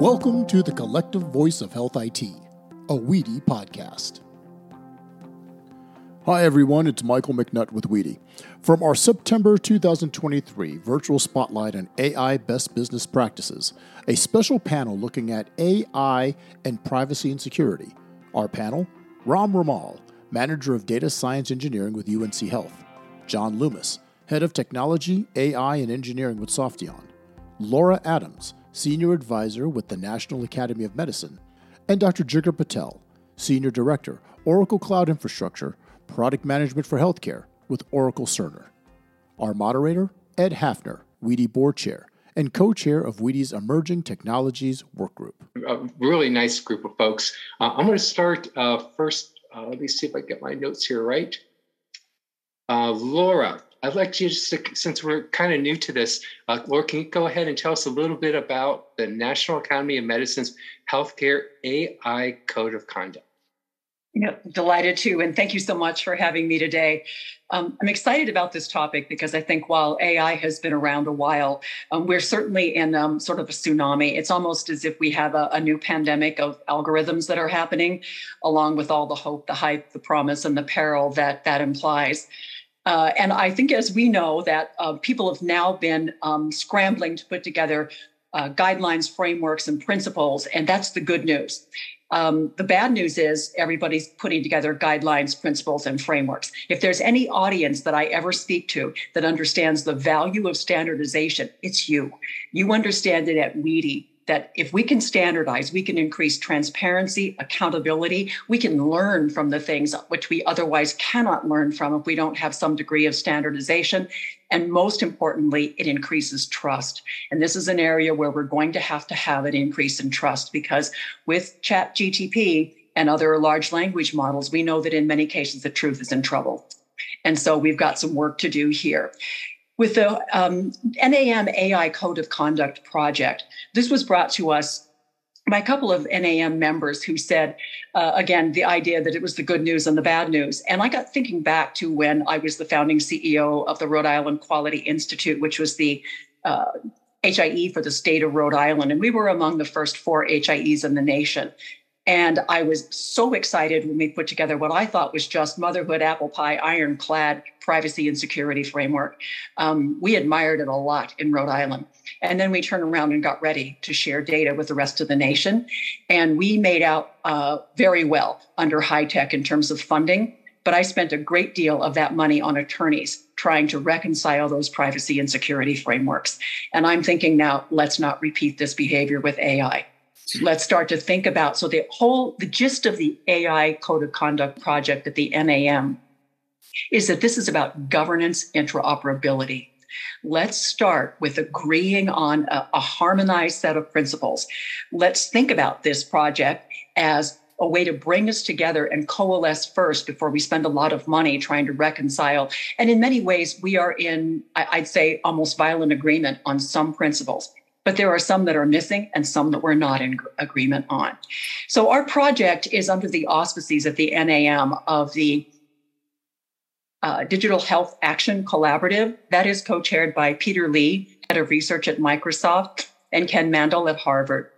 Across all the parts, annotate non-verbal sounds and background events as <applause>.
Welcome to the Collective Voice of Health IT, a WEDI podcast. Hi, everyone, it's Michael McNutt with WEDI. From our September 2023 virtual spotlight on AI best business practices, a special panel looking at AI and privacy and security. Our panel Ram Rimal, Manager of Data Science Engineering with UNC Health, John Loomis, Head of Technology, AI, and Engineering with Softheon, Laura Adams, Senior Advisor with the National Academy of Medicine, and Dr. Jigar Patel, Senior Director, Oracle Cloud Infrastructure, Product Management for Healthcare with Oracle Cerner. Our moderator, Ed Hafner, WEDI Board Chair, and co chair of WEDI's Emerging Technologies Work Group. A really nice group of folks. Uh, I'm going to start uh, first. Uh, let me see if I get my notes here right. Uh, Laura, I'd like you just to, since we're kind of new to this, uh, Laura, can you go ahead and tell us a little bit about the National Academy of Medicine's Healthcare AI Code of Conduct? Yeah, delighted to. And thank you so much for having me today. Um, I'm excited about this topic because I think while AI has been around a while, um, we're certainly in um, sort of a tsunami. It's almost as if we have a, a, new pandemic of algorithms that are happening, along with all the hope, the hype, the promise, and the peril that that implies. Uh, and I think, as we know, that uh, people have now been um, scrambling to put together uh, guidelines, frameworks, and principles, and that's the good news. Um, the bad news is everybody's putting together guidelines, principles, and frameworks. If there's any audience that I ever speak to that understands the value of standardization, it's you. You understand it at WEDI that if we can standardize, we can increase transparency, accountability, we can learn from the things which we otherwise cannot learn from if we don't have some degree of standardization. And most importantly, it increases trust. And this is an area where we're going to have to have an increase in trust because with Chat GTP and other large language models, we know that in many cases the truth is in trouble. And so we've got some work to do here with the um, NAM AI Code of Conduct project. This was brought to us by a couple of NAM members who said, uh, again, the idea that it was the good news and the bad news. And I got thinking back to when I was the founding CEO of the Rhode Island Quality Institute, which was the uh, HIE for the state of Rhode Island. And we were among the first four HIEs in the nation. And I was so excited when we put together what I thought was just motherhood apple pie, ironclad privacy and security framework. Um, we admired it a lot in Rhode Island. And then we turned around and got ready to share data with the rest of the nation. And we made out uh, very well under HITECH in terms of funding. But I spent a great deal of that money on attorneys trying to reconcile those privacy and security frameworks. And I'm thinking now, let's not repeat this behavior with AI let's start to think about so the whole the gist of the ai code of conduct project at the nam is that this is about governance interoperability. Let's start with agreeing on a, a harmonized set of principles. Let's think about this project as a way to bring us together and coalesce first before we spend a lot of money trying to reconcile. And in many ways, we are in, I'd say, almost violent agreement on some principles but there are some that are missing and some that we're not in agreement on. So our project is under the auspices at the NAM of the uh, Digital Health Action Collaborative. That is co-chaired by Peter Lee, head of research at Microsoft, and Ken Mandl at Harvard.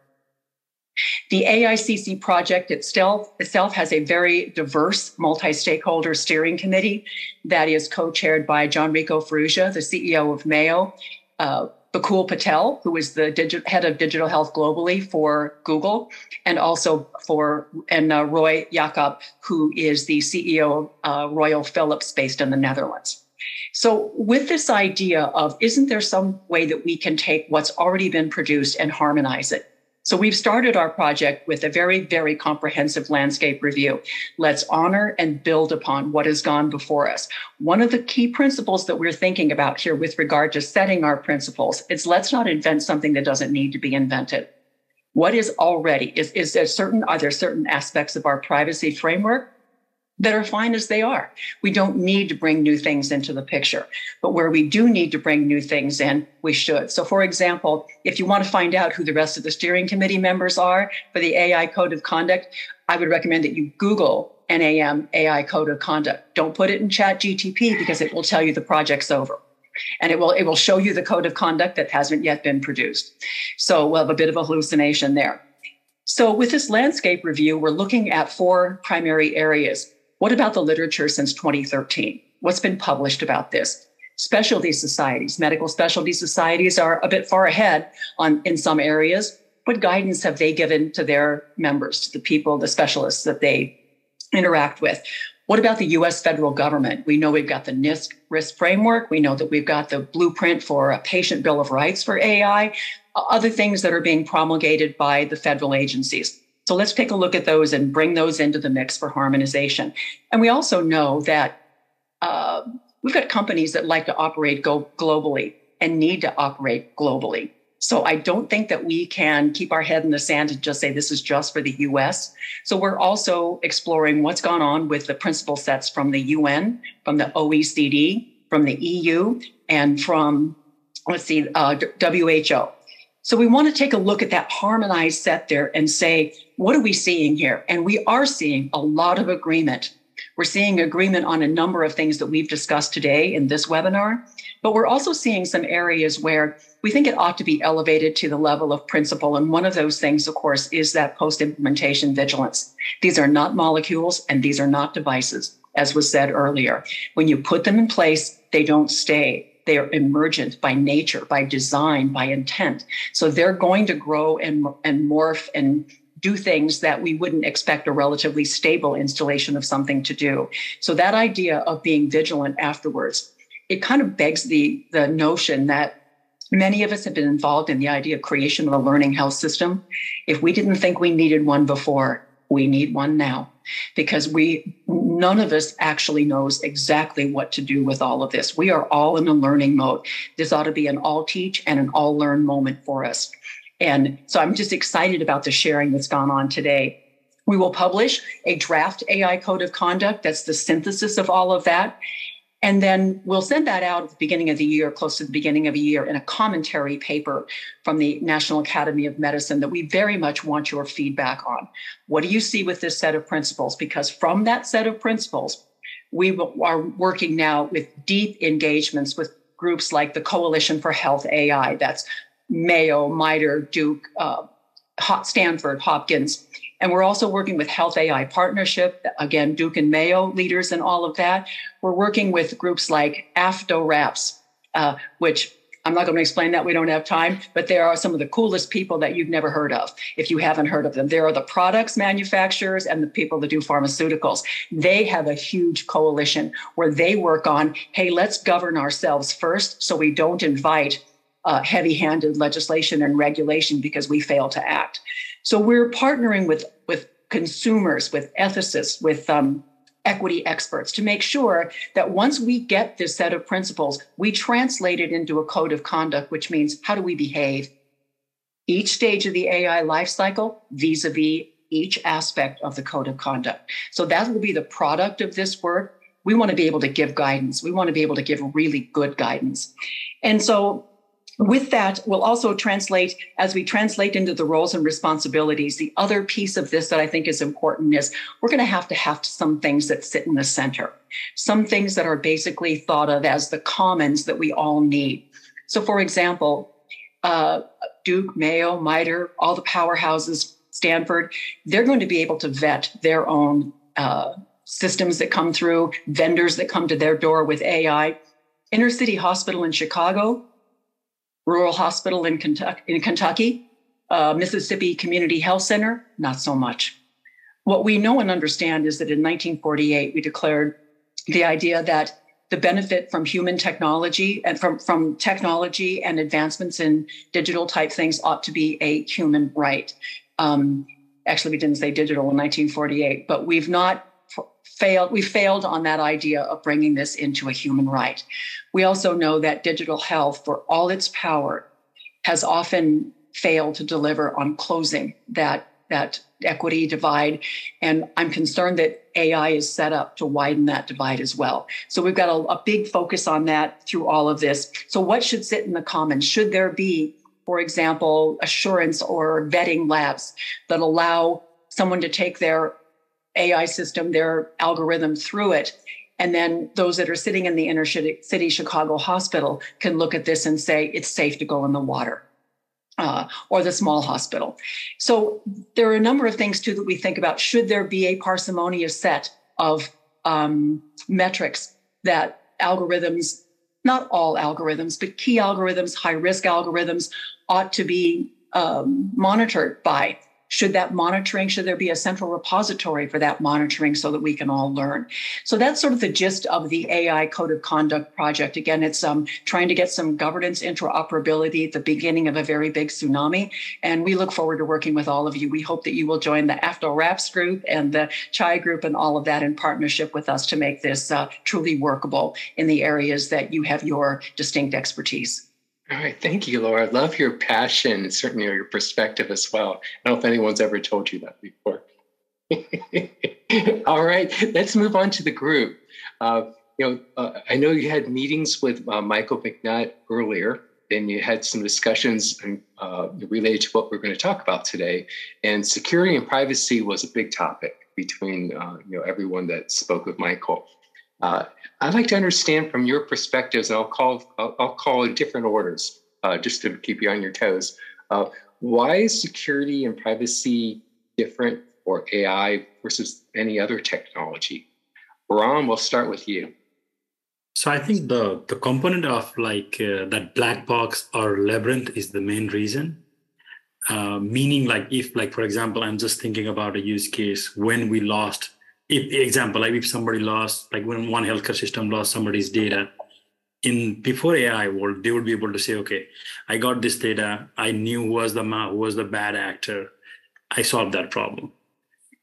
The AICC project itself, itself has a very diverse multi-stakeholder steering committee that is co-chaired by Gianrico Farrugia, the CEO of Mayo, uh, Bakul Patel, who is the digi- head of digital health globally for Google, and also for and uh, Roy Jacob, who is the CEO of uh, Royal Philips, based in the Netherlands. So, with this idea of isn't there some way that we can take what's already been produced and harmonize it? So we've started our project with a very, very comprehensive landscape review. Let's honor and build upon what has gone before us. One of the key principles that we're thinking about here with regard to setting our principles is let's not invent something that doesn't need to be invented. What is already, is, is there certain, are there certain aspects of our privacy framework that are fine as they are. We don't need to bring new things into the picture, but where we do need to bring new things in, we should. So, for example, if you want to find out who the rest of the steering committee members are for the AI Code of Conduct, I would recommend that you Google NAM AI Code of Conduct. Don't put it in Chat GTP because it will tell you the project's over. and it will it will show you the code of conduct that hasn't yet been produced. So we'll have a bit of a hallucination there. So with this landscape review, we're looking at four primary areas. What about the literature since 2013? What's been published about this? Specialty societies, medical specialty societies are a bit far ahead on in some areas. What guidance have they given to their members, to the people, the specialists that they interact with? What about the US federal government? We know we've got the NIST risk framework. We know that we've got the blueprint for a patient bill of rights for AI, other things that are being promulgated by the federal agencies. So let's take a look at those and bring those into the mix for harmonization. And we also know that uh, we've got companies that like to operate go globally and need to operate globally. So I don't think that we can keep our head in the sand and just say this is just for the US. So we're also exploring what's gone on with the principle sets from the UN, from the OECD, from the EU, and from, let's see, uh, WHO. So we want to take a look at that harmonized set there and say, what are we seeing here? And we are seeing a lot of agreement. We're seeing agreement on a number of things that we've discussed today in this webinar, but we're also seeing some areas where we think it ought to be elevated to the level of principle. And one of those things, of course, is that post implementation vigilance. These are not molecules and these are not devices, as was said earlier. When you put them in place, they don't stay. They are emergent by nature, by design, by intent. So they're going to grow and, and morph and do things that we wouldn't expect a relatively stable installation of something to do. So that idea of being vigilant afterwards, it kind of begs the, the notion that Many of us have been involved in the idea of creation of a learning health system. If we didn't think we needed one before, we need one now because we none of us actually knows exactly what to do with all of this. We are all in a learning mode. This ought to be an all teach and an all learn moment for us. And so I'm just excited about the sharing that's gone on today. We will publish a draft AI code of conduct that's the synthesis of all of that. And then we'll send that out at the beginning of the year, close to the beginning of the year, in a commentary paper from the National Academy of Medicine that we very much want your feedback on. What do you see with this set of principles? Because from that set of principles, we are working now with deep engagements with groups like the Coalition for Health AI. That's Mayo, MITRE, Duke, uh, Stanford, Hopkins, and we're also working with Health AI Partnership, again, Duke and Mayo leaders and all of that. We're working with groups like AFDO-RAPS, uh, which I'm not going to explain that. We don't have time, but there are some of the coolest people that you've never heard of if you haven't heard of them. There are the products manufacturers and the people that do pharmaceuticals. They have a huge coalition where they work on, hey, let's govern ourselves first so we don't invite uh, heavy handed legislation and regulation because we fail to act. So we're partnering with, with consumers, with ethicists, with um, equity experts to make sure that once we get this set of principles, we translate it into a code of conduct, which means how do we behave each stage of the AI lifecycle vis a vis each aspect of the code of conduct. So that will be the product of this work. We want to be able to give guidance. We want to be able to give really good guidance. And so with that, we'll also translate, as we translate into the roles and responsibilities, the other piece of this that I think is important is we're going to have to have some things that sit in the center, some things that are basically thought of as the commons that we all need. So, for example, uh, Duke, Mayo, MITRE, all the powerhouses, Stanford, they're going to be able to vet their own uh, systems that come through, vendors that come to their door with AI. Inner City Hospital in Chicago, Rural Hospital in Kentucky, in Kentucky uh, Mississippi Community Health Center, not so much. What we know and understand is that in 1948, we declared the idea that the benefit from human technology and from, from technology and advancements in digital type things ought to be a human right. Um, actually, we didn't say digital in 1948, but we've not failed we failed on that idea of bringing this into a human right. We also know that digital health for all its power has often failed to deliver on closing that that equity divide. And i'm concerned that ai is set up to widen that divide as well. So we've got a, a big focus on that through all of this. So what should sit in the commons? Should there be for example assurance or vetting labs that allow someone to take their AI system, their algorithm through it, And then those that are sitting in the inner city Chicago hospital can look at this and say it's safe to go in the water. Uh, or the small hospital. So there are a number of things too that we think about. Should there be a parsimonious set of um, metrics that algorithms, not all algorithms, but key algorithms, high risk algorithms, ought to be um, monitored by should that monitoring, should there be a central repository for that monitoring so that we can all learn? So that's sort of the gist of the AI Code of Conduct project. Again, it's um, trying to get some governance interoperability at the beginning of a very big tsunami. And we look forward to working with all of you. We hope that you will join the AFDO RAPS group and the CHAI group and all of that in partnership with us to make this uh, truly workable in the areas that you have your distinct expertise. All right, thank you, Laura. I love your passion, certainly your perspective as well. I don't know if anyone's ever told you that before. <laughs> All right, let's move on to the group. Uh, you know, uh, I know you had meetings with uh, Michael McNutt earlier, and you had some discussions uh, related to what we're going to talk about today. And security and privacy was a big topic between uh, you know everyone that spoke with Michael. Uh, I'd like to understand from your perspectives, and I'll call I'll, I'll call different orders uh, just to keep you on your toes. Uh, why is security and privacy different for AI versus any other technology? Ram, we'll start with you. So I think the the component of like uh, that black box or labyrinth is the main reason. Uh, meaning, like if, like for example, I'm just thinking about a use case when we lost if example like if somebody lost like when one healthcare system lost somebody's data in before ai world they would be able to say okay i got this data. I knew who was the who was the bad actor. I solved that problem.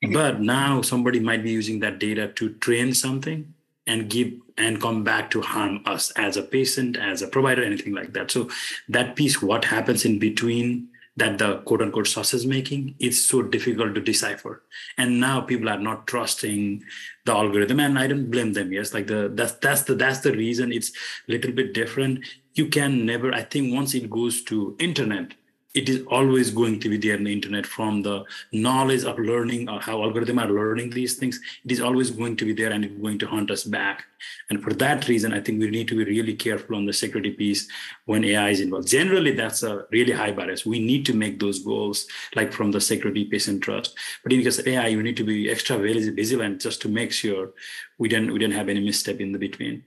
Mm-hmm. but now somebody might be using that data to train something and give and come back to harm us as a patient as a provider anything like that. So that piece what happens in between that the quote unquote sausage making it's so difficult to decipher. And now people are not trusting the algorithm and i don't blame them yes. Like the that's that's the that's the reason it's a little bit different. You can never i think once it goes to internet it is always going to be there in the internet from the knowledge of learning or how algorithms are learning these things. It is always going to be there and it's going to hunt us back. And for that reason i think we need to be really careful on the security piece when ai is involved. Generally that's a really high bias. We need to make those goals like from the security piece and trust. But in case of ai you need to be extra vigilant just to make sure we don't we don't have any misstep in the between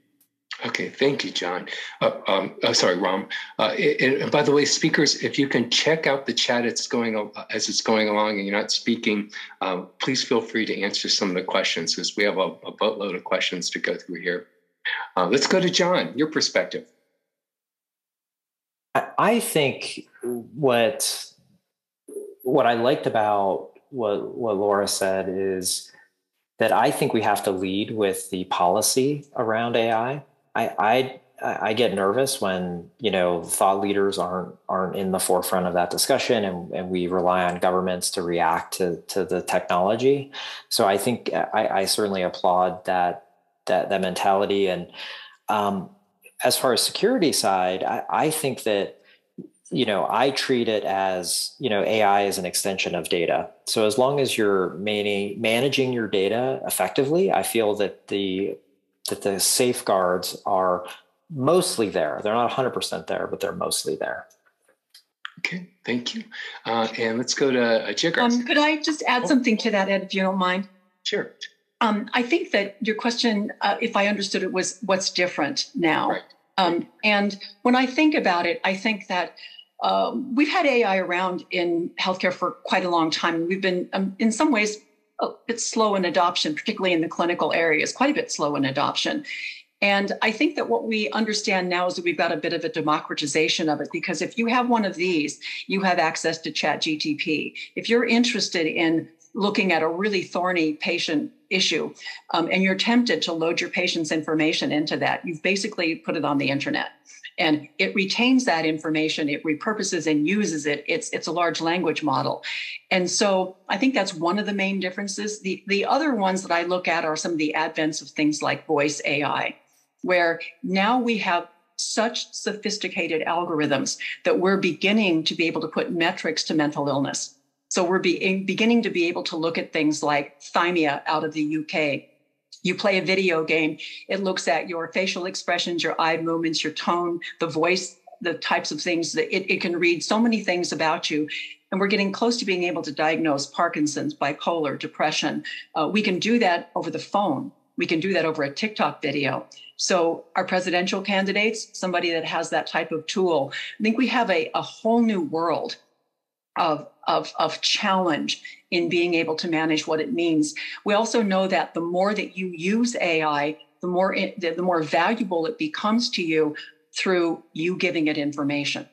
Okay, thank you, John. Uh, um, uh, sorry, Ram. Uh, and, by the way, speakers, if you can check out the chat it's going uh, as it's going along and you're not speaking, um, please feel free to answer some of the questions because we have a, a, boatload of questions to go through here. Uh, let's go to John. Your perspective. I think what what I liked about what what Laura said is that I think we have to lead with the policy around AI I, I I get nervous when you know thought leaders aren't aren't in the forefront of that discussion, and, and we rely on governments to react to to the technology. So I think I, I certainly applaud that that that mentality. And um, as far as security side, I, I think that you know I treat it as you know AI is an extension of data. So as long as you're man- managing your data effectively, I feel that the that the safeguards are mostly there. They're not 100% there, but they're mostly there. Okay, thank you. Uh, and let's go to uh, Jigar. Um, could I just add oh. something to that, Ed, if you don't mind? Sure. Um, I think that your question, uh, if I understood it, was what's different now. Right. Um, and when I think about it, I think that um, we've had AI around in healthcare for quite a long time. We've been, um, in some ways, a bit slow in adoption, particularly in the clinical areas, quite a bit slow in adoption. And I think that what we understand now is that we've got a bit of a democratization of it because if you have one of these, you have access to Chat GTP. If you're interested in looking at a really thorny patient issue um, and you're tempted to load your patient's information into that, you've basically put it on the internet. And it retains that information it repurposes and uses it. It's it's a large language model. And so i think that's one of the main differences. The the other ones that i look at are some of the advents of things like voice ai where now we have such sophisticated algorithms that we're beginning to be able to put metrics to mental illness so we're be, beginning to be able to look at things like thymia out of the uk You play a video game, it looks at your facial expressions, your eye movements, your tone, the voice, the types of things that it, it can read so many things about you. And we're getting close to being able to diagnose Parkinson's, bipolar, depression. Uh, we can do that over the phone. We can do that over a TikTok video. So, our presidential candidates, somebody that has that type of tool, I think we have a, a whole new world of, of, of challenge in being able to manage what it means. We also know that the more that you use AI, the more it, the more valuable it becomes to you through you giving it information.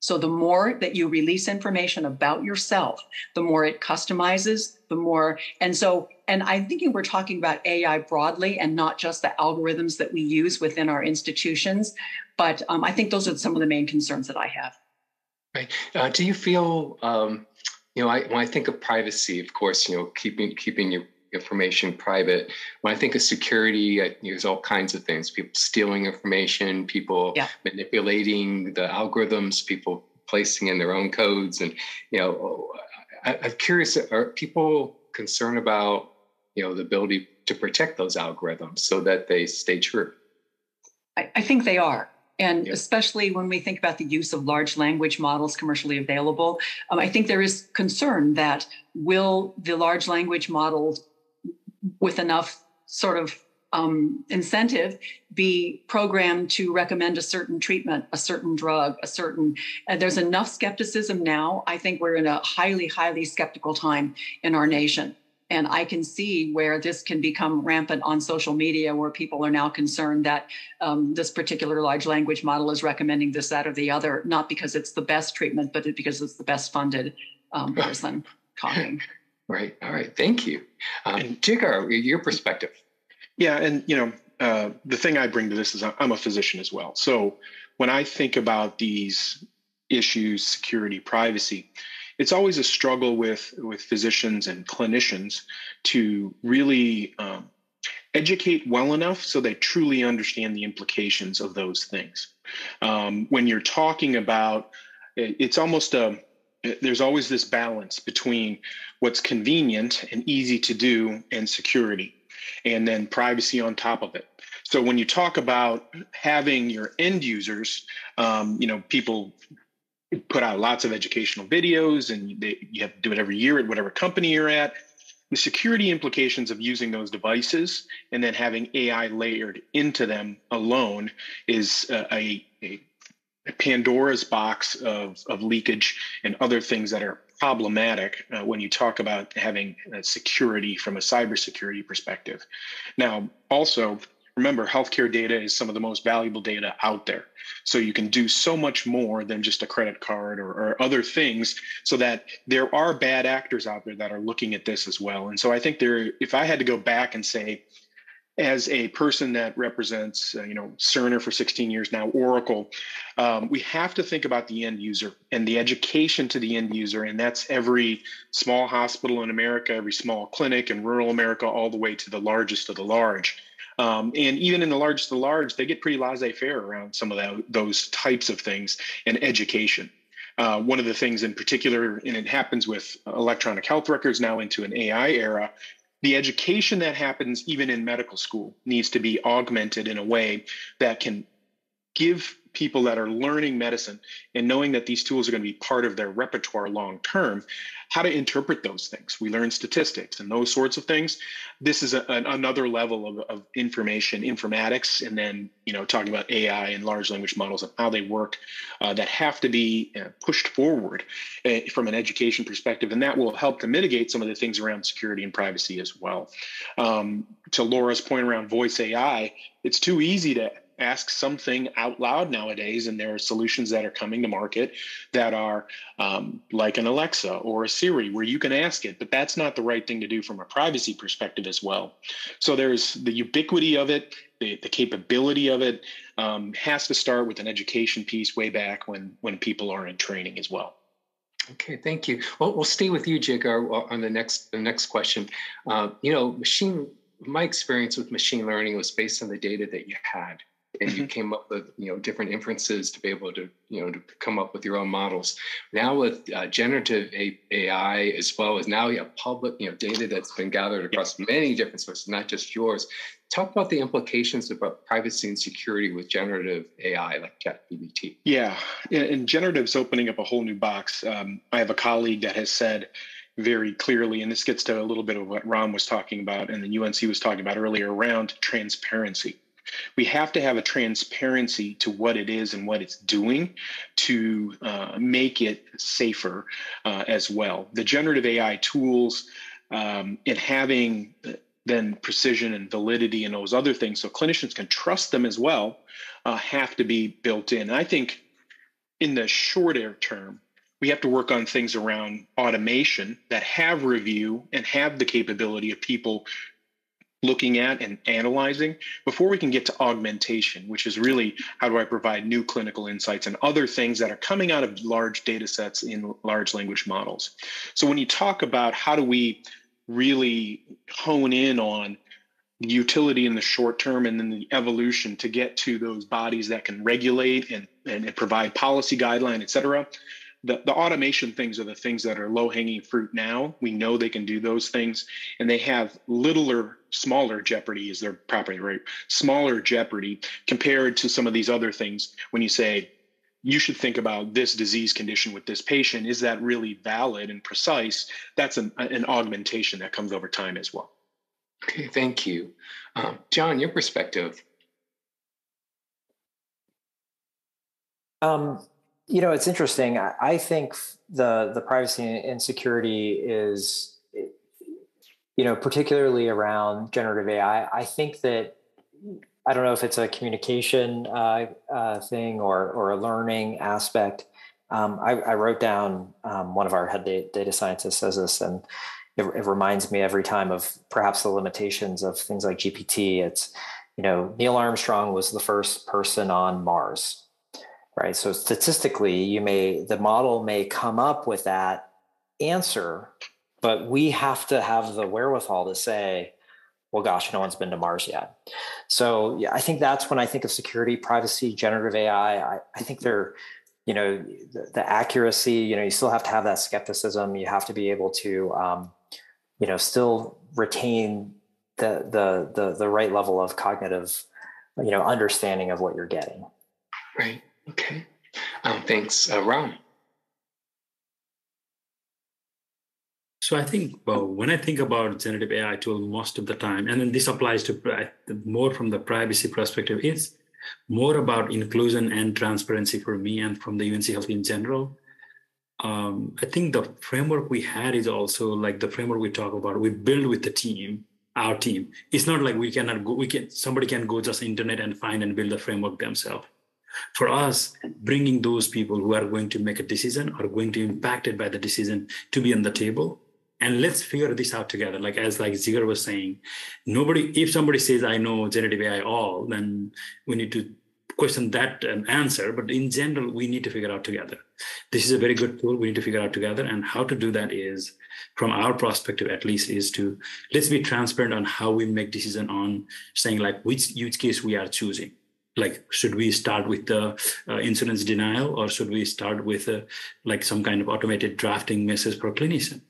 So the more that you release information about yourself, the more it customizes, the more. And so, and I'm thinking we're talking about AI broadly and not just the algorithms that we use within our institutions. But um, I think those are some of the main concerns that I have. Right. Uh, do you feel, um, you know, I, when I think of privacy, of course, you know, keeping keeping your information private. When I think of security, I, there's all kinds of things: people stealing information, people yeah. manipulating the algorithms, people placing in their own codes, and you know, I, I'm curious: are people concerned about you know the ability to protect those algorithms so that they stay true? I, I think they are. And yeah. especially when we think about the use of large language models commercially available, um, I think there is concern that will the large language models, with enough sort of um, incentive, be programmed to recommend a certain treatment, a certain drug, a certain. Uh, there's enough skepticism now. I think we're in a highly, highly skeptical time in our nation. And I can see where this can become rampant on social media, where people are now concerned that um, this particular large language model is recommending this, that, or the other, not because it's the best treatment, but because it's the best funded um, person talking. Right. All right. Thank you. Um, Jigar, your perspective. Yeah. And, you know, uh, the thing I bring to this is I'm a physician as well. So when I think about these issues, security, privacy, it's always a struggle with with physicians and clinicians to really um, educate well enough so they truly understand the implications of those things. Um, when you're talking about, it's almost a there's always this balance between what's convenient and easy to do and security and then privacy on top of it so when you talk about having your end users um, you know people put out lots of educational videos and they, you have to do it every year at whatever company you're at. The security implications of using those devices and then having ai layered into them alone is a, a, a pandora's box of, of leakage and other things that are problematic uh, when you talk about having security from a cybersecurity perspective. Now also remember healthcare data is some of the most valuable data out there so you can do so much more than just a credit card or, or, other things so that there are bad actors out there that are looking at this as well and so i think there if i had to go back and say as a person that represents, uh, you know, Cerner for 16 years now, Oracle, um, we have to think about the end user and the education to the end user. And that's every small hospital in America, every small clinic in rural America, all the way to the largest of the large. Um, and even in the large the large, they get pretty laissez faire around some of that, those types of things and education. Uh, one of the things in particular, and it happens with electronic health records now into an AI era, the education that happens even in medical school needs to be augmented in a way that can give people that are learning medicine and knowing that these tools are going to be part of their repertoire long term how to interpret those things. We learn statistics and those sorts of things. This is a, an, another level of, of information informatics, and then you know talking about AI and large language models and how they work uh, that have to be uh, pushed forward uh, from an education perspective, and that will help to mitigate some of the things around security and privacy as well. Um, to Laura's point around voice AI, it's too easy to ask something out loud nowadays and there are solutions that are coming to market that are um, like an alexa or a siri where you can ask it but that's not the right thing to do from a privacy perspective as well so there's the ubiquity of it the, the capability of it um, has to start with an education piece way back when when people are in training as well Okay, thank you. Well, we'll stay with you, Jigar, on the next the next question. Uh, you know, machine. My experience with machine learning was based on the data that you had and you came up with you know different inferences to be able to you know to come up with your own models. Now with uh, generative AI as well as now you have public you know data that's been gathered across many different sources, not just yours. Talk about the implications about privacy and security with generative AI like ChatGPT. Yeah, and generative's opening up a whole new box. Um, I have a colleague that has said very clearly, and this gets to a little bit of what Ram was talking about and the UNC was talking about earlier around transparency. We have to have a transparency to what it is and what it's doing to uh, make it safer uh, as well. The generative AI tools um, and having uh, then precision and validity and those other things, so clinicians can trust them as well, uh, have to be built in. And I think in the shorter term, we have to work on things around automation that have review and have the capability of people looking at and analyzing before we can get to augmentation, which is really how do I provide new clinical insights and other things that are coming out of large data sets in large language models. So when you talk about how do we really hone in on utility in the short term and then the evolution to get to those bodies that can regulate and, and provide policy guideline, et cetera, the, the automation things are the things that are low hanging fruit now. We know they can do those things, and they have littler, smaller jeopardy is their property right? Smaller jeopardy compared to some of these other things. When you say you should think about this disease condition with this patient, is that really valid and precise? That's an, an augmentation that comes over time as well. Okay, thank you. Um, John, your perspective. Um, you know, it's interesting. I, I think the the privacy and security is, you know, particularly around generative AI. I think that I don't know if it's a communication uh, uh, thing or or a learning aspect. Um, I, I, wrote down um, one of our head data scientists says this, and it, it, reminds me every time of perhaps the limitations of things like GPT. It's you know Neil Armstrong was the first person on Mars right? So statistically, you may the model may come up with that answer, but we have to have the wherewithal to say, well, gosh, no one's been to Mars yet. So yeah, I think that's when I think of security, privacy, generative AI. I, I think they're, you know, the, the, accuracy. You know, you still have to have that skepticism. You have to be able to, um, you know, still retain the the the the right level of cognitive, you know, understanding of what you're getting. Right. Okay. Um, thanks, uh, Ram. So I think, well, when I think about generative AI tool, most of the time, and then this applies to more from the privacy perspective, it's more about inclusion and transparency for me and from the UNC Health in general. Um, I think the framework we had is also like the framework we talk about. We build with the team, our team. It's not like we cannot go. We can somebody can go just internet and find and build the framework themselves for us bringing those people who are going to make a decision or going to be impacted by the decision to be on the table and let's figure this out together. Like as like Jigar was saying nobody if somebody says i know generative ai all then we need to question that um, answer. But in general we need to figure out together. This is a very good tool. We need to figure out together. And how to do that is from our perspective at least is to let's be transparent on how we make decision on saying like which use case we are choosing. Like should we start with the uh, insurance denial or should we start with uh, like some kind of automated drafting message for clinician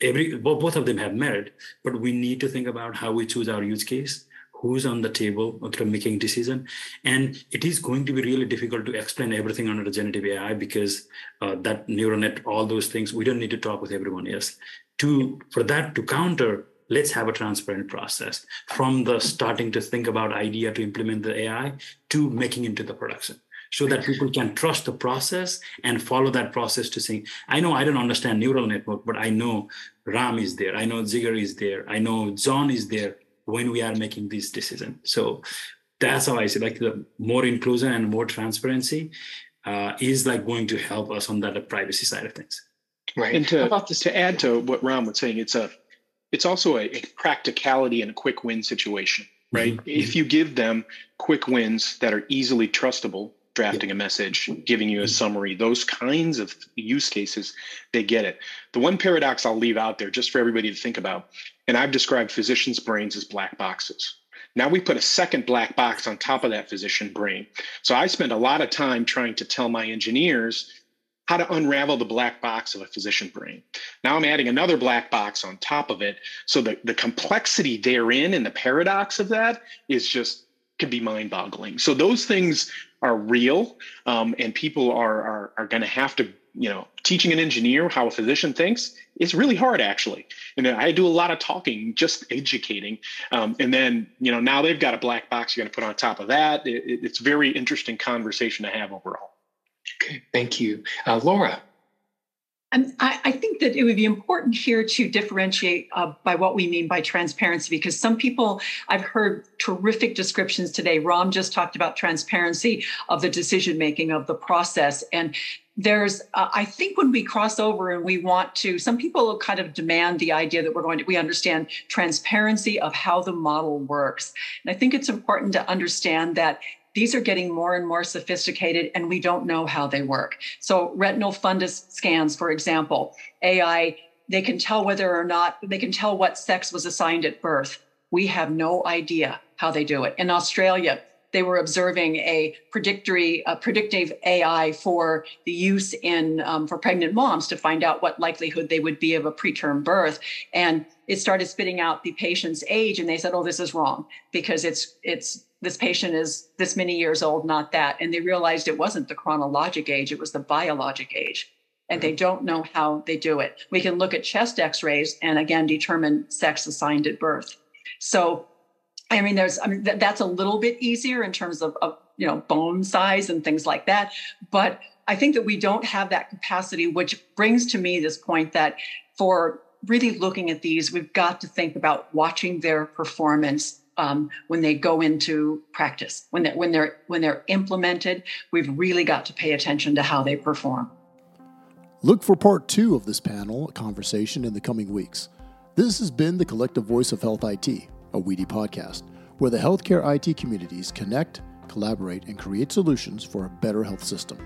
every both of them have merit but we need to think about how we choose our use case who's on the table after making decision. And it is going to be really difficult to explain everything under generative ai because uh, that neural net all those things we don't need to talk with everyone else. To for that to counter let's have a transparent process. From the starting to think about idea to implement the ai to making into the production so that people can trust the process and follow that process to say i know i don't understand neural network but i know ram is there. I know Jigar is there. I know john is there when we are making this decision. So that's how i see like the more inclusion and more transparency uh, is like going to help us on that privacy side of things. Right. And to, to add to what ram was saying it's a it's also a, a practicality and a quick win situation, right? Mm-hmm. If you give them quick wins that are easily trustable, drafting a message, giving you a summary, those kinds of use cases, they get it. The one paradox I'll leave out there just for everybody to think about, and I've described physicians' brains as black boxes. Now we put a second black box on top of that physician brain. So I spend a lot of time trying to tell my engineers how to unravel the black box of a physician brain. Now I'm adding another black box on top of it. So the, the complexity therein and the paradox of that is just could be mind boggling. So those things are real um, and people are, are, are going to have to, you know, teaching an engineer how a physician thinks it's really hard actually. And I do a lot of talking, just educating. Um, and then, you know, now they've got a black box you're going to put on top of that. It, it's very interesting conversation to have overall. Okay, thank you. Uh, Laura. And I, I, think that it would be important here to differentiate uh, by what we mean by transparency, because some people, I've heard terrific descriptions today. Ram just talked about transparency of the decision making of the process. And there's, uh, I think when we cross over and we want to, some people kind of demand the idea that we're going to, we understand transparency of how the model works. And I think it's important to understand that these are getting more and more sophisticated and we don't know how they work. So, retinal fundus scans, for example, AI, they can tell whether or not, they can tell what sex was assigned at birth. We have no idea how they do it. In Australia, they were observing a predictory, a predictive AI for the use in um, for pregnant moms to find out what likelihood they would be of a preterm birth, and it started spitting out the patient's age, and they said, "Oh, this is wrong because it's it's this patient is this many years old, not that. And they realized it wasn't the chronologic age, it was the biologic age. And they don't know how they do it. We can look at chest x rays and again determine sex assigned at birth. So, I mean, there's, I mean, th- that's a little bit easier in terms of, of, you know, bone size and things like that. But I think that we don't have that capacity, which brings to me this point that for really looking at these, we've got to think about watching their performance um, when they go into practice. When they, when they're when they're implemented, we've really got to pay attention to how they perform. Look for part two of this panel conversation in the coming weeks. This has been the Collective Voice of Health IT, a WEDI podcast, where the healthcare IT communities connect, collaborate, and create solutions for a better health system.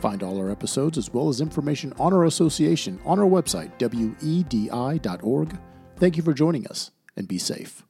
Find all our episodes as well as information on our association on our website, wedi.org. Thank you for joining us and be safe.